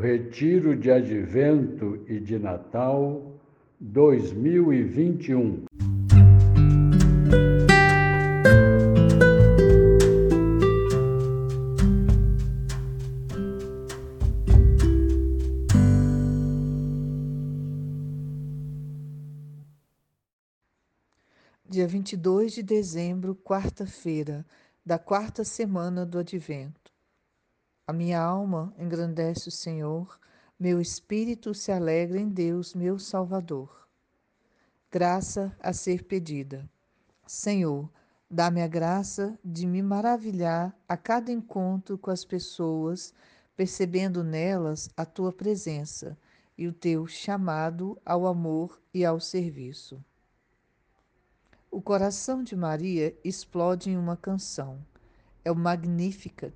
Retiro de Advento e de Natal 2021. Dia 22 de dezembro, quarta-feira, da quarta semana do Advento. A minha alma engrandece o Senhor, meu espírito se alegra em Deus, meu Salvador. Graça a ser pedida. Senhor, dá-me a graça de me maravilhar a cada encontro com as pessoas, percebendo nelas a tua presença e o teu chamado ao amor e ao serviço. O coração de Maria explode em uma canção. É o Magnificat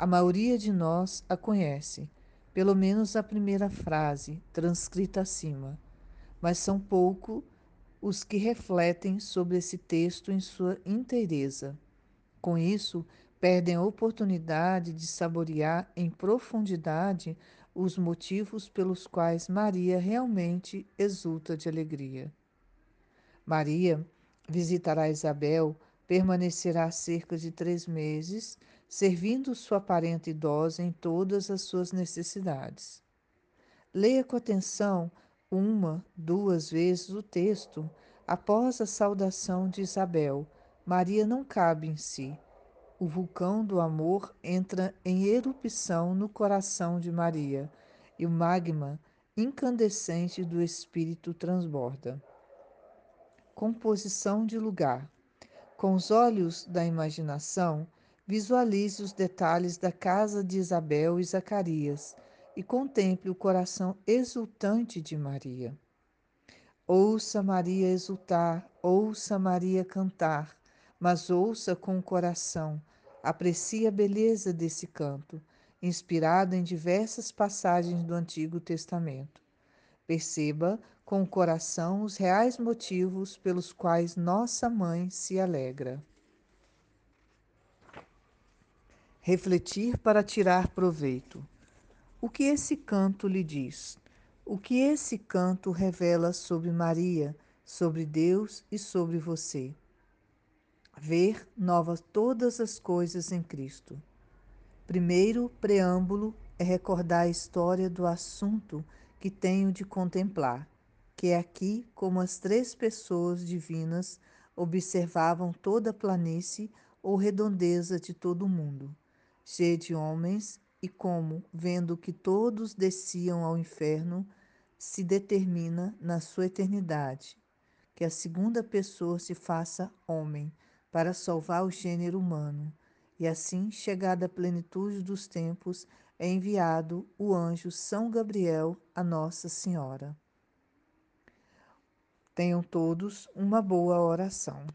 a maioria de nós a conhece, pelo menos a primeira frase, transcrita acima, mas são pouco os que refletem sobre esse texto em sua inteireza. Com isso, perdem a oportunidade de saborear em profundidade os motivos pelos quais Maria realmente exulta de alegria. Maria visitará Isabel, permanecerá cerca de três meses, servindo sua parente idosa em todas as suas necessidades. Leia com atenção uma, duas vezes o texto. Após a saudação de Isabel, Maria não cabe em si. O vulcão do amor entra em erupção no coração de Maria e o magma incandescente do espírito transborda. Composição de lugar. Com os olhos da imaginação, Visualize os detalhes da casa de Isabel e Zacarias e contemple o coração exultante de Maria. Ouça Maria exultar, ouça Maria cantar, mas ouça com o coração. Aprecie a beleza desse canto, inspirado em diversas passagens do Antigo Testamento. Perceba com o coração os reais motivos pelos quais nossa mãe se alegra. Refletir para tirar proveito. O que esse canto lhe diz? O que esse canto revela sobre Maria, sobre Deus e sobre você? Ver novas todas as coisas em Cristo. Primeiro preâmbulo é recordar a história do assunto que tenho de contemplar, que é aqui como as três pessoas divinas observavam toda a planície ou redondeza de todo o mundo cheia de homens, e como, vendo que todos desciam ao inferno, se determina na sua eternidade que a segunda pessoa se faça homem para salvar o gênero humano, e assim, chegada a plenitude dos tempos, é enviado o anjo São Gabriel a Nossa Senhora. Tenham todos uma boa oração.